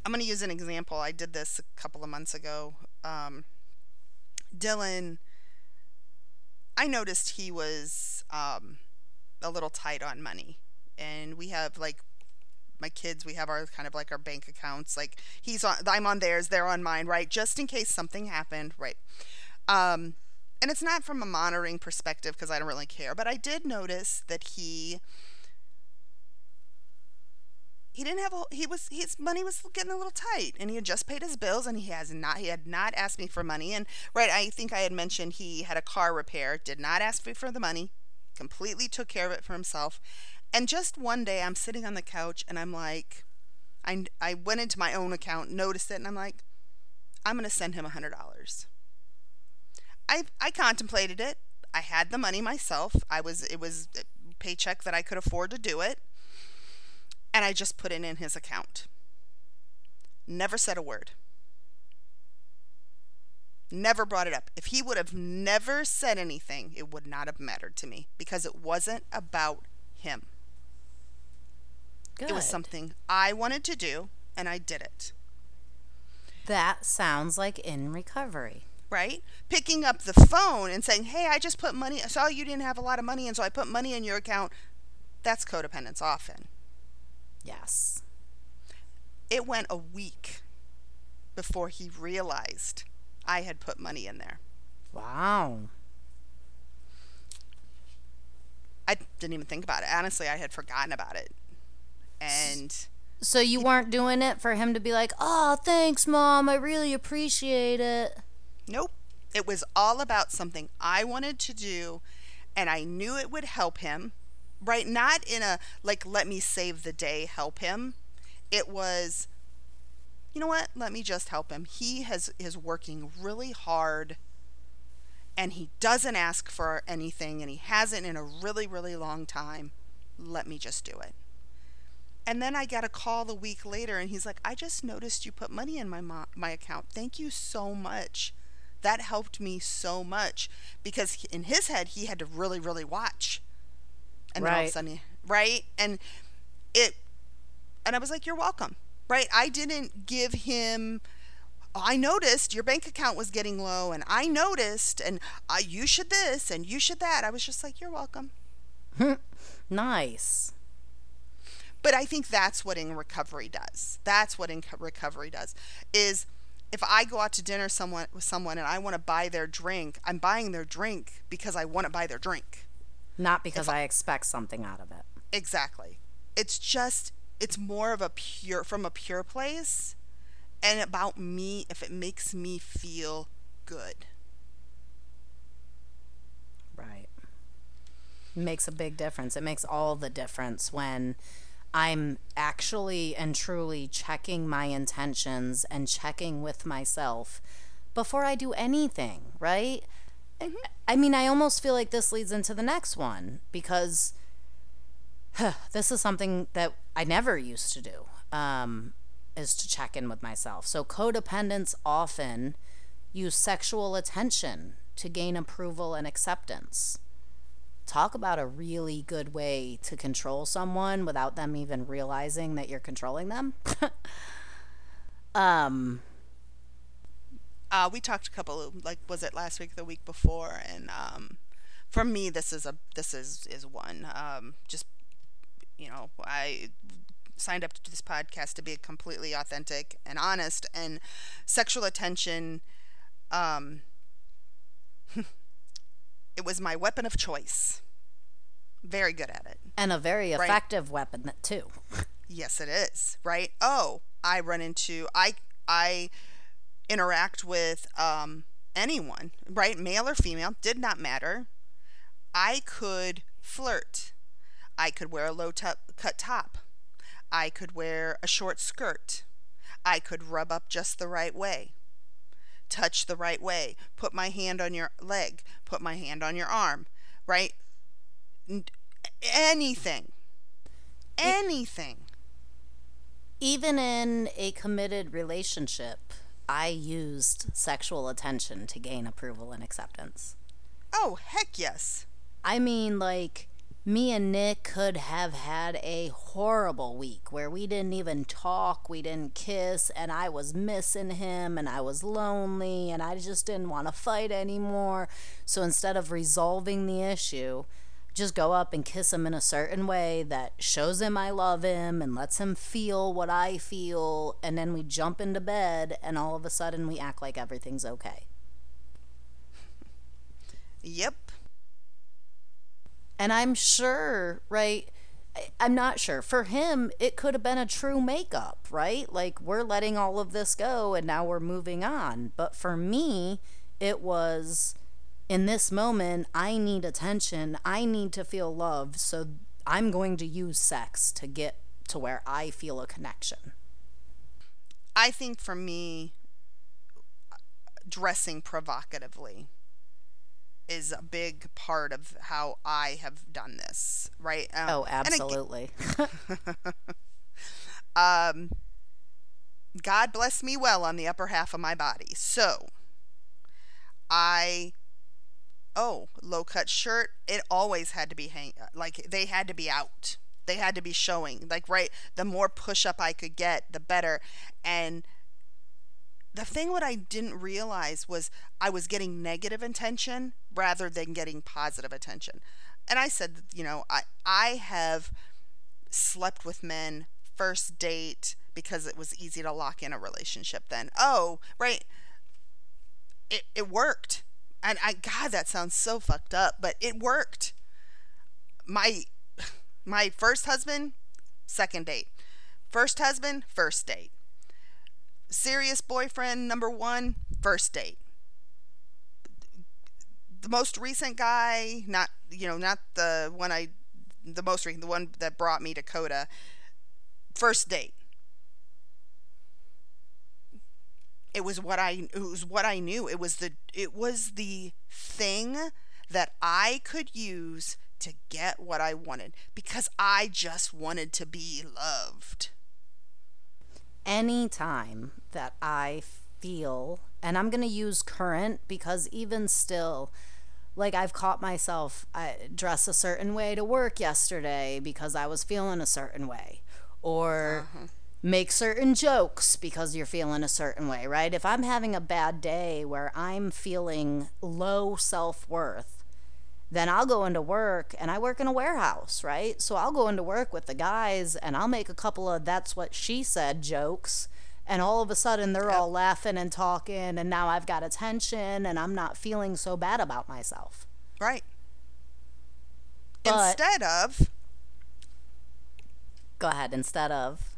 Speaker 4: I'm to use an example. I did this a couple of months ago. Um, Dylan, I noticed he was um, a little tight on money. And we have like my kids, we have our kind of like our bank accounts. Like he's on, I'm on theirs, they're on mine, right? Just in case something happened, right? Um, and it's not from a monitoring perspective because I don't really care, but I did notice that he he didn't have a he was his money was getting a little tight and he had just paid his bills and he has not he had not asked me for money and right i think i had mentioned he had a car repair did not ask me for the money completely took care of it for himself and just one day i'm sitting on the couch and i'm like i, I went into my own account noticed it and i'm like i'm going to send him a hundred dollars. I i contemplated it. I had the money myself. I was it was a paycheck that i could afford to do it and I just put it in his account. Never said a word. Never brought it up. If he would have never said anything, it would not have mattered to me because it wasn't about him.
Speaker 5: Good.
Speaker 4: It was something I wanted to do, and I did it.
Speaker 5: That sounds like in recovery.
Speaker 4: Right? Picking up the phone and saying, Hey, I just put money, I saw you didn't have a lot of money, and so I put money in your account. That's codependence often.
Speaker 5: Yes.
Speaker 4: It went a week before he realized I had put money in there.
Speaker 5: Wow.
Speaker 4: I didn't even think about it. Honestly, I had forgotten about it. And
Speaker 5: So you weren't doing it for him to be like, "Oh, thanks, mom. I really appreciate it."
Speaker 4: nope. It was all about something I wanted to do and I knew it would help him. Right? Not in a like let me save the day, help him. It was you know what? Let me just help him. He has is working really hard and he doesn't ask for anything and he hasn't in a really really long time. Let me just do it. And then I got a call a week later and he's like, "I just noticed you put money in my mo- my account. Thank you so much." That helped me so much because in his head he had to really really watch. And then all of a
Speaker 5: Right.
Speaker 4: sudden, right? And it and I was like, "You're welcome." Right? I didn't give him I noticed your bank account was getting low and I noticed and uh, you should this and you should that. I was just like, "You're welcome." (laughs)
Speaker 5: Nice.
Speaker 4: But I think that's what in recovery does. That's what in recovery does is if I go out to dinner someone with someone and I want to buy their drink, I'm buying their drink because I want to buy their drink.
Speaker 5: Not because I expect something out of it.
Speaker 4: Exactly. It's just it's more of a pure from a pure place and about me if it makes me feel good.
Speaker 5: Right. Makes a big difference. It makes all the difference when I'm actually and truly checking my intentions and checking with myself before I do anything, right? I mean, I almost feel like this leads into the next one because this is something that I never used to do. Um, is to check in with myself. So codependents often use sexual attention to gain approval and acceptance. Talk about a really good way to control someone without them even realizing that you're controlling them. (laughs) um,
Speaker 4: Uh, we talked a couple of like was it last week, the week before, and um, for me this is a this is is one. Um, just you know, I signed up to this podcast to be completely authentic and honest, and sexual attention. Um, (laughs) it was my weapon of choice. Very good at it.
Speaker 5: and a very
Speaker 4: Right.
Speaker 5: effective weapon that too.
Speaker 4: Yes, it is. Right? Oh, I run into I I interact with um anyone, right? Male or female, did not matter. I could flirt. I could wear a low top, cut top. I could wear a short skirt. I could rub up just the right way, touch the right way, put my hand on your leg, put my hand on your arm, right? Anything. Anything.
Speaker 5: Even in a committed relationship, I used sexual attention to gain approval and acceptance.
Speaker 4: Oh, heck yes.
Speaker 5: I mean, like, me and Nick could have had a horrible week where we didn't even talk, we didn't kiss, and I was missing him and I was lonely and I just didn't want to fight anymore. So instead of resolving the issue, just go up and kiss him in a certain way that shows him I love him and lets him feel what I feel. And then we jump into bed and all of a sudden we act like everything's okay.
Speaker 4: Yep.
Speaker 5: And I'm sure, right? I'm not sure. For him, it could have been a true makeup, right? Like we're letting all of this go and now we're moving on. But for me, it was in this moment, I need attention. I need to feel love. So I'm going to use sex to get to where I feel a connection.
Speaker 4: I think for me, dressing provocatively is a big part of how I have done this, right?
Speaker 5: Um, oh, absolutely. (laughs) (laughs)
Speaker 4: um, God bless me well on the upper half of my body. So I oh, low cut shirt, it always had to be hang like they had to be out. They had to be showing. Like right, the more push up I could get, the better. And the thing what I didn't realize was I was getting negative attention rather than getting positive attention. And I said, you know, I I have slept with men first date because it was easy to lock in a relationship then. Oh, right. It it worked and I God, that sounds so fucked up, but it worked. My my first husband, second date. First husband, first date. Serious boyfriend number one, first date. The most recent guy, not you know, not the one I the most recent, the one that brought me to CoDA, first date. It was what I it was what I knew. It was the it was the thing that I could use to get what I wanted because I just wanted to be loved.
Speaker 5: Anytime that I feel, and I'm going to use current because even still, like I've caught myself I dress a certain way to work yesterday because I was feeling a certain way, or. Uh-huh make certain jokes because you're feeling a certain way, right? If I'm having a bad day where I'm feeling low self worth, then I'll go into work and I work in a warehouse, right? So I'll go into work with the guys and I'll make a couple of that's what she said jokes. And all of a sudden they're all laughing and talking, and now I've got attention and I'm not feeling so bad about myself.
Speaker 4: Right. But, instead of.
Speaker 5: Go ahead, instead of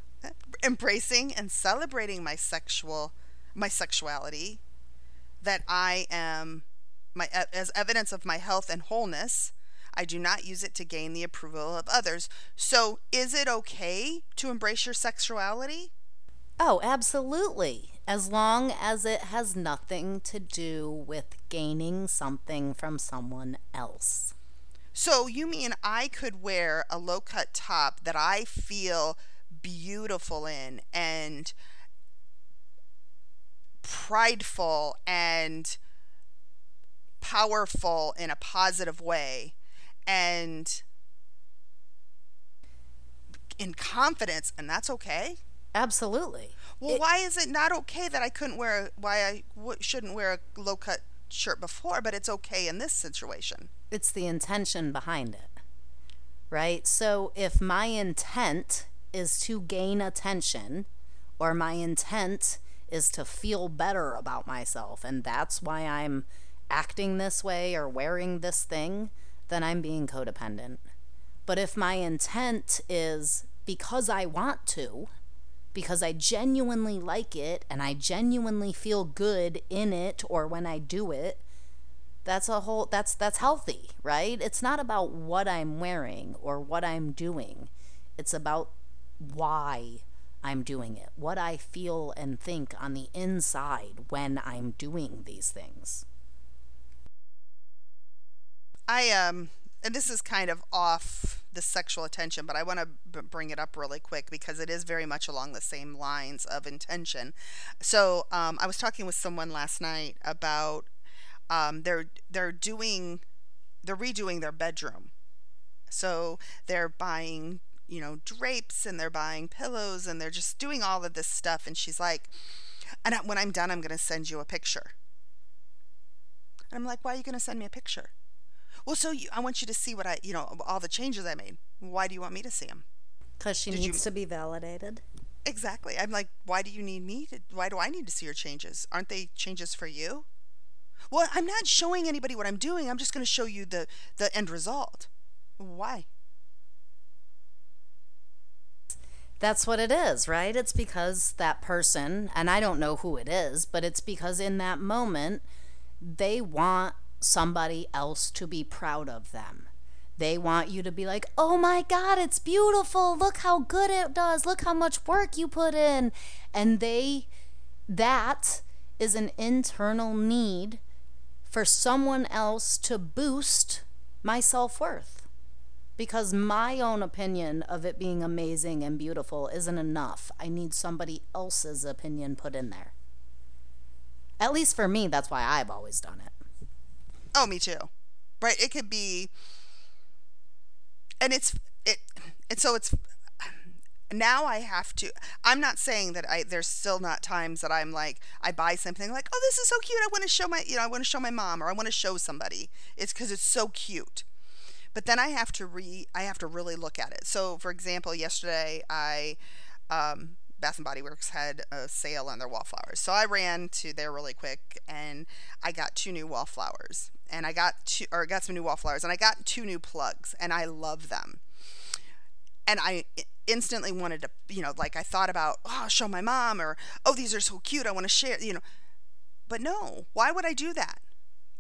Speaker 4: embracing and celebrating my sexual my sexuality that I am my as evidence of my health and wholeness. I do not use it to gain the approval of others. So, is it okay to embrace your sexuality?
Speaker 5: Oh, absolutely. As long as it has nothing to do with gaining something from someone else.
Speaker 4: So, you mean I could wear a low cut top that I feel beautiful in and prideful and powerful in a positive way and in confidence and that's okay.
Speaker 5: Absolutely.
Speaker 4: Well it, why is it not okay that i couldn't wear why I w- shouldn't wear a low cut shirt before but it's okay in this situation?
Speaker 5: It's the intention behind it right? So if my intent is to gain attention or my intent is to feel better about myself and that's why I'm acting this way or wearing this thing, then I'm being codependent. But if my intent is because I want to, because I genuinely like it and I genuinely feel good in it or when I do it, that's a whole that's that's healthy, right? It's not about what I'm wearing or what I'm doing. It's about why I'm doing it, what I feel and think on the inside when I'm doing these things.
Speaker 4: I um and this is kind of off the sexual attention, but I want to b- bring it up really quick because it is very much along the same lines of intention. So um, I was talking with someone last night about um, they're they're doing they're redoing their bedroom, so they're buying you know drapes and they're buying pillows and they're just doing all of this stuff. And she's like, and when I'm done, I'm going to send you a picture. And I'm like, why are you going to send me a picture? Well, so you, I want you to see what I, you know, all the changes I made. Why do you want me to see them?
Speaker 5: Because she
Speaker 4: Did
Speaker 5: needs
Speaker 4: you-
Speaker 5: to be validated.
Speaker 4: Exactly. I'm like, why do you need me to, why do I need to see your changes? Aren't they changes for you? Well, I'm not showing anybody what I'm doing. I'm just going to show you the, the end result. Why?
Speaker 5: That's what it is, right? It's because that person, and I don't know who it is, but it's because in that moment, they want somebody else to be proud of them. They want you to be like, oh my God, it's beautiful. Look how good it does. Look how much work you put in. And they, that is an internal need for someone else to boost my self worth because my own opinion of it being amazing and beautiful isn't enough. I need somebody else's opinion put in there. At least for me, that's why I've always done it.
Speaker 4: Oh, me too. Right? It could be, and it's it, and so it's now I have to. I'm not saying that I. There's still not times that I'm like I buy something like, oh, this is so cute. I want to show my, you know, I want to show my mom or I want to show somebody. It's because it's so cute. But then I have to re. I have to really look at it. So, for example, yesterday I. Um, Bath and Body Works had a sale on their wallflowers. So I ran to there really quick and I got two new wallflowers. And I got two or got some new wallflowers and I got two new plugs and I love them. And I instantly wanted to, you know, like I thought about, oh, I'll show my mom or oh, these are so cute. I want to share, you know. But no, why would I do that?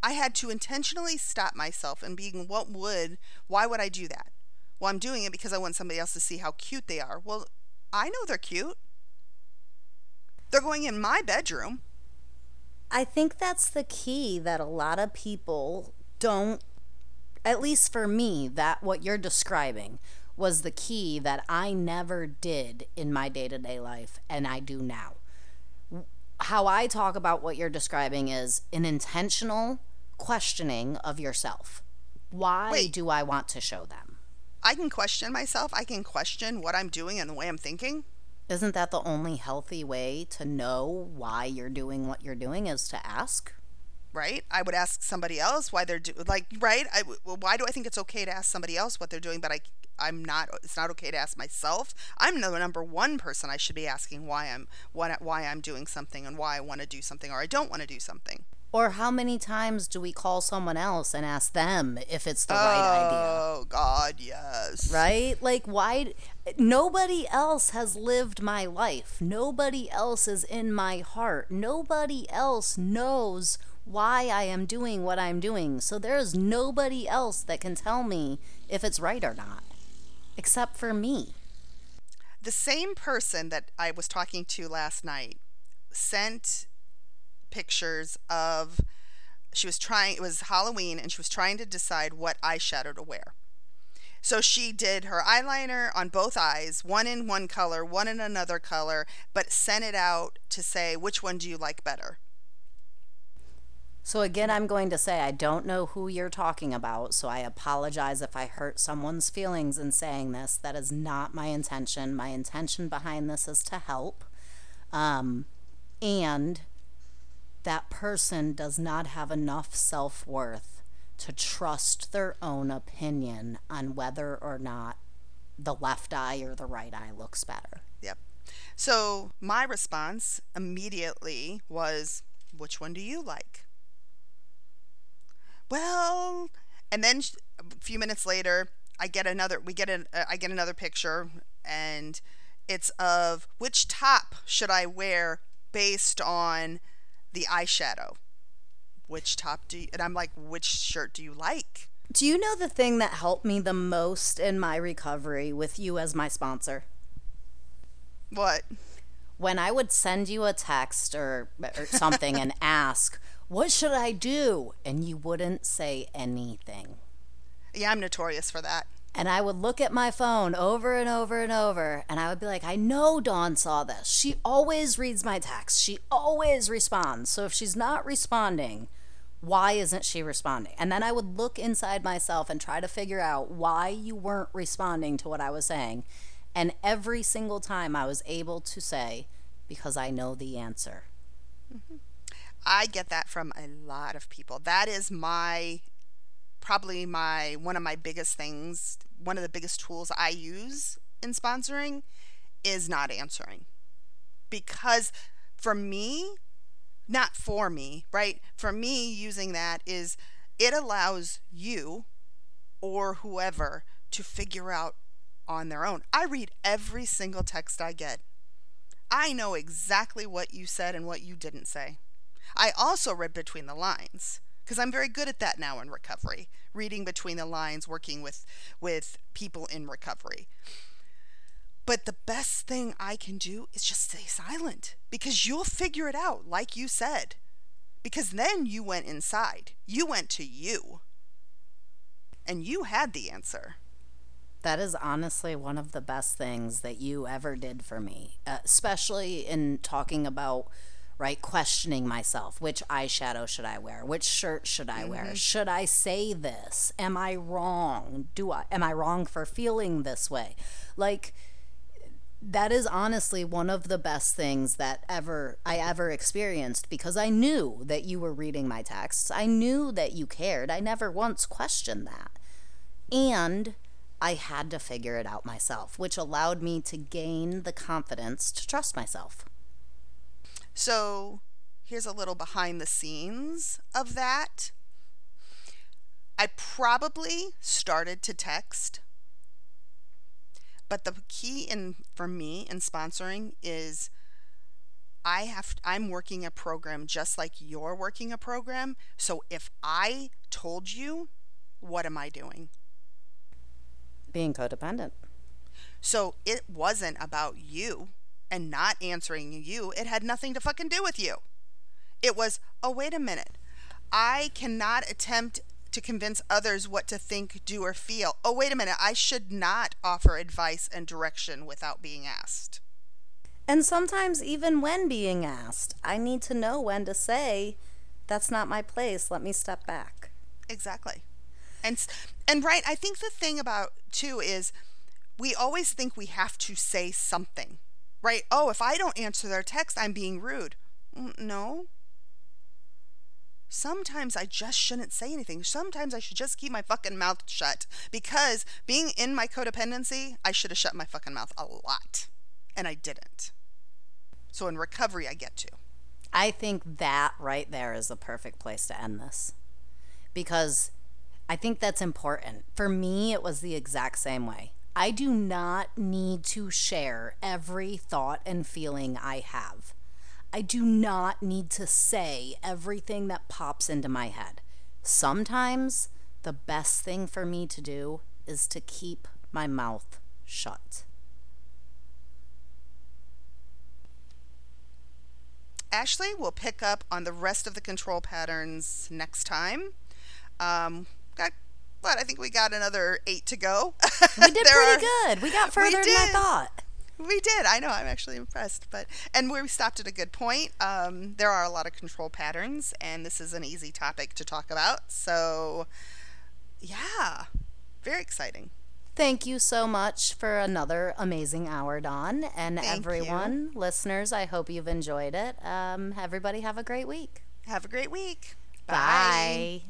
Speaker 4: I had to intentionally stop myself and being what would, why would I do that? Well, I'm doing it because I want somebody else to see how cute they are. Well, I know they're cute. They're going in my bedroom.
Speaker 5: I think that's the key that a lot of people don't, at least for me, that what you're describing was the key that I never did in my day to day life, and I do now. How I talk about what you're describing is an intentional questioning of yourself. Why
Speaker 4: Wait.
Speaker 5: do I want to show them?
Speaker 4: I can question myself. I can question what I'm doing and the way I'm thinking.
Speaker 5: Isn't that the only healthy way to know why you're doing what you're doing is to ask?
Speaker 4: right? I would ask somebody else why they're doing like right. I well, why do I think it's okay to ask somebody else what they're doing, but I I'm not. It's not okay to ask myself. I'm the number one person I should be asking why I'm what why I'm doing something and why I want to do something or I don't want to do something.
Speaker 5: Or how many times do we call someone else and ask them if it's the right idea?
Speaker 4: Oh God, yes.
Speaker 5: Right? Like, why? Nobody else has lived my life. Nobody else is in my heart. Nobody else knows why I am doing what I'm doing. So there's nobody else that can tell me if it's right or not, except for me.
Speaker 4: The same person that I was talking to last night sent pictures of she was trying it was Halloween and she was trying to decide what eyeshadow to wear. So she did her eyeliner on both eyes, one in one color, one in another color, but sent it out to say which one do you like better.
Speaker 5: So again, I'm going to say I don't know who you're talking about, so I apologize if I hurt someone's feelings in saying this. That is not my intention. My intention behind this is to help. Um, and that person does not have enough self worth to trust their own opinion on whether or not the left eye or the right eye looks better.
Speaker 4: Yep. So my response immediately was, which one do you like? Well, and then a few minutes later, I get another. We get an. Uh, I get another picture, and it's of which top should I wear based on the eyeshadow. Which top do you? And I'm like, which shirt do you like?
Speaker 5: Do you know the thing that helped me the most in my recovery with you as my sponsor?
Speaker 4: What?
Speaker 5: When I would send you a text or, or something and (laughs) ask, What should I do? And you wouldn't say anything.
Speaker 4: Yeah, I'm notorious for that.
Speaker 5: And I would look at my phone over and over and over, and I would be like, I know Dawn saw this. She always reads my text. She always responds. So if she's not responding, why isn't she responding? And then I would look inside myself and try to figure out why you weren't responding to what I was saying. And every single time I was able to say, because I know the answer. Mm-hmm.
Speaker 4: I get that from a lot of people. That is my probably my one of my biggest things, one of the biggest tools I use in sponsoring is not answering. Because for me, not for me, right? For me using that is it allows you or whoever to figure out on their own. I read every single text I get. I know exactly what you said and what you didn't say. I also read between the lines because I'm very good at that now in recovery, reading between the lines, working with with people in recovery. But the best thing I can do is just stay silent because you'll figure it out like you said. Because then you went inside. You went to you. And you had the answer.
Speaker 5: That is honestly one of the best things that you ever did for me, uh, especially in talking about right questioning myself which eyeshadow should i wear which shirt should i wear
Speaker 4: Mm-hmm.
Speaker 5: should i say this am i wrong do i am i wrong for feeling this way like that is honestly one of the best things that ever I ever experienced because I knew that you were reading my texts. I knew that you cared. I never once questioned that. And I had to figure it out myself, which allowed me to gain the confidence to trust myself.
Speaker 4: So here's a little behind the scenes of that. I probably started to text, but the key in for me in sponsoring is I have I'm working a program just like you're working a program. So if I told you, what am I doing?
Speaker 5: Being codependent.
Speaker 4: So it wasn't about you and not answering you. It had nothing to fucking do with you. It was, oh, wait a minute. I cannot attempt to convince others what to think, do, or feel. Oh, wait a minute. I should not offer advice and direction without being asked.
Speaker 5: And sometimes, even when being asked, I need to know when to say, that's not my place. Let me step back.
Speaker 4: Exactly. And and right, I think the thing about too is we always think we have to say something. Right? Oh, if I don't answer their text, I'm being rude. Mm, No. Sometimes I just shouldn't say anything. Sometimes I should just keep my fucking mouth shut because being in my codependency, I should have shut my fucking mouth a lot. And I didn't. So in recovery, I get to.
Speaker 5: I think that right there is the perfect place to end this. Because I think that's important. For me, it was the exact same way. I do not need to share every thought and feeling I have. I do not need to say everything that pops into my head. Sometimes the best thing for me to do is to keep my mouth shut.
Speaker 4: Ashlea will pick up on the rest of the control patterns next time. Um, got what? I think we got another eight to go.
Speaker 5: We did (laughs) pretty
Speaker 4: are-
Speaker 5: good. We got (laughs) further than I thought.
Speaker 4: We did. I know. I'm actually impressed. But and we stopped at a good point. Um, there are a lot of control patterns, and this is an easy topic to talk about. So, yeah, very exciting.
Speaker 5: Thank you so much for another amazing hour, Dawn. And
Speaker 4: Thank
Speaker 5: everyone, listeners, I hope you've enjoyed it. Um, everybody have a great week.
Speaker 4: Have a great week.
Speaker 5: Bye.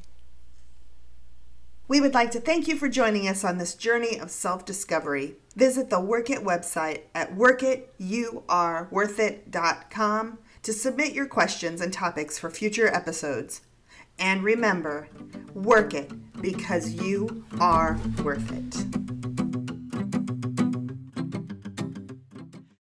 Speaker 2: We would like to thank you for joining us on this journey of self discovery. Visit the Work It website at workitYouAreWorthIt.com to submit your questions and topics for future episodes. And remember, work it because you are worth it.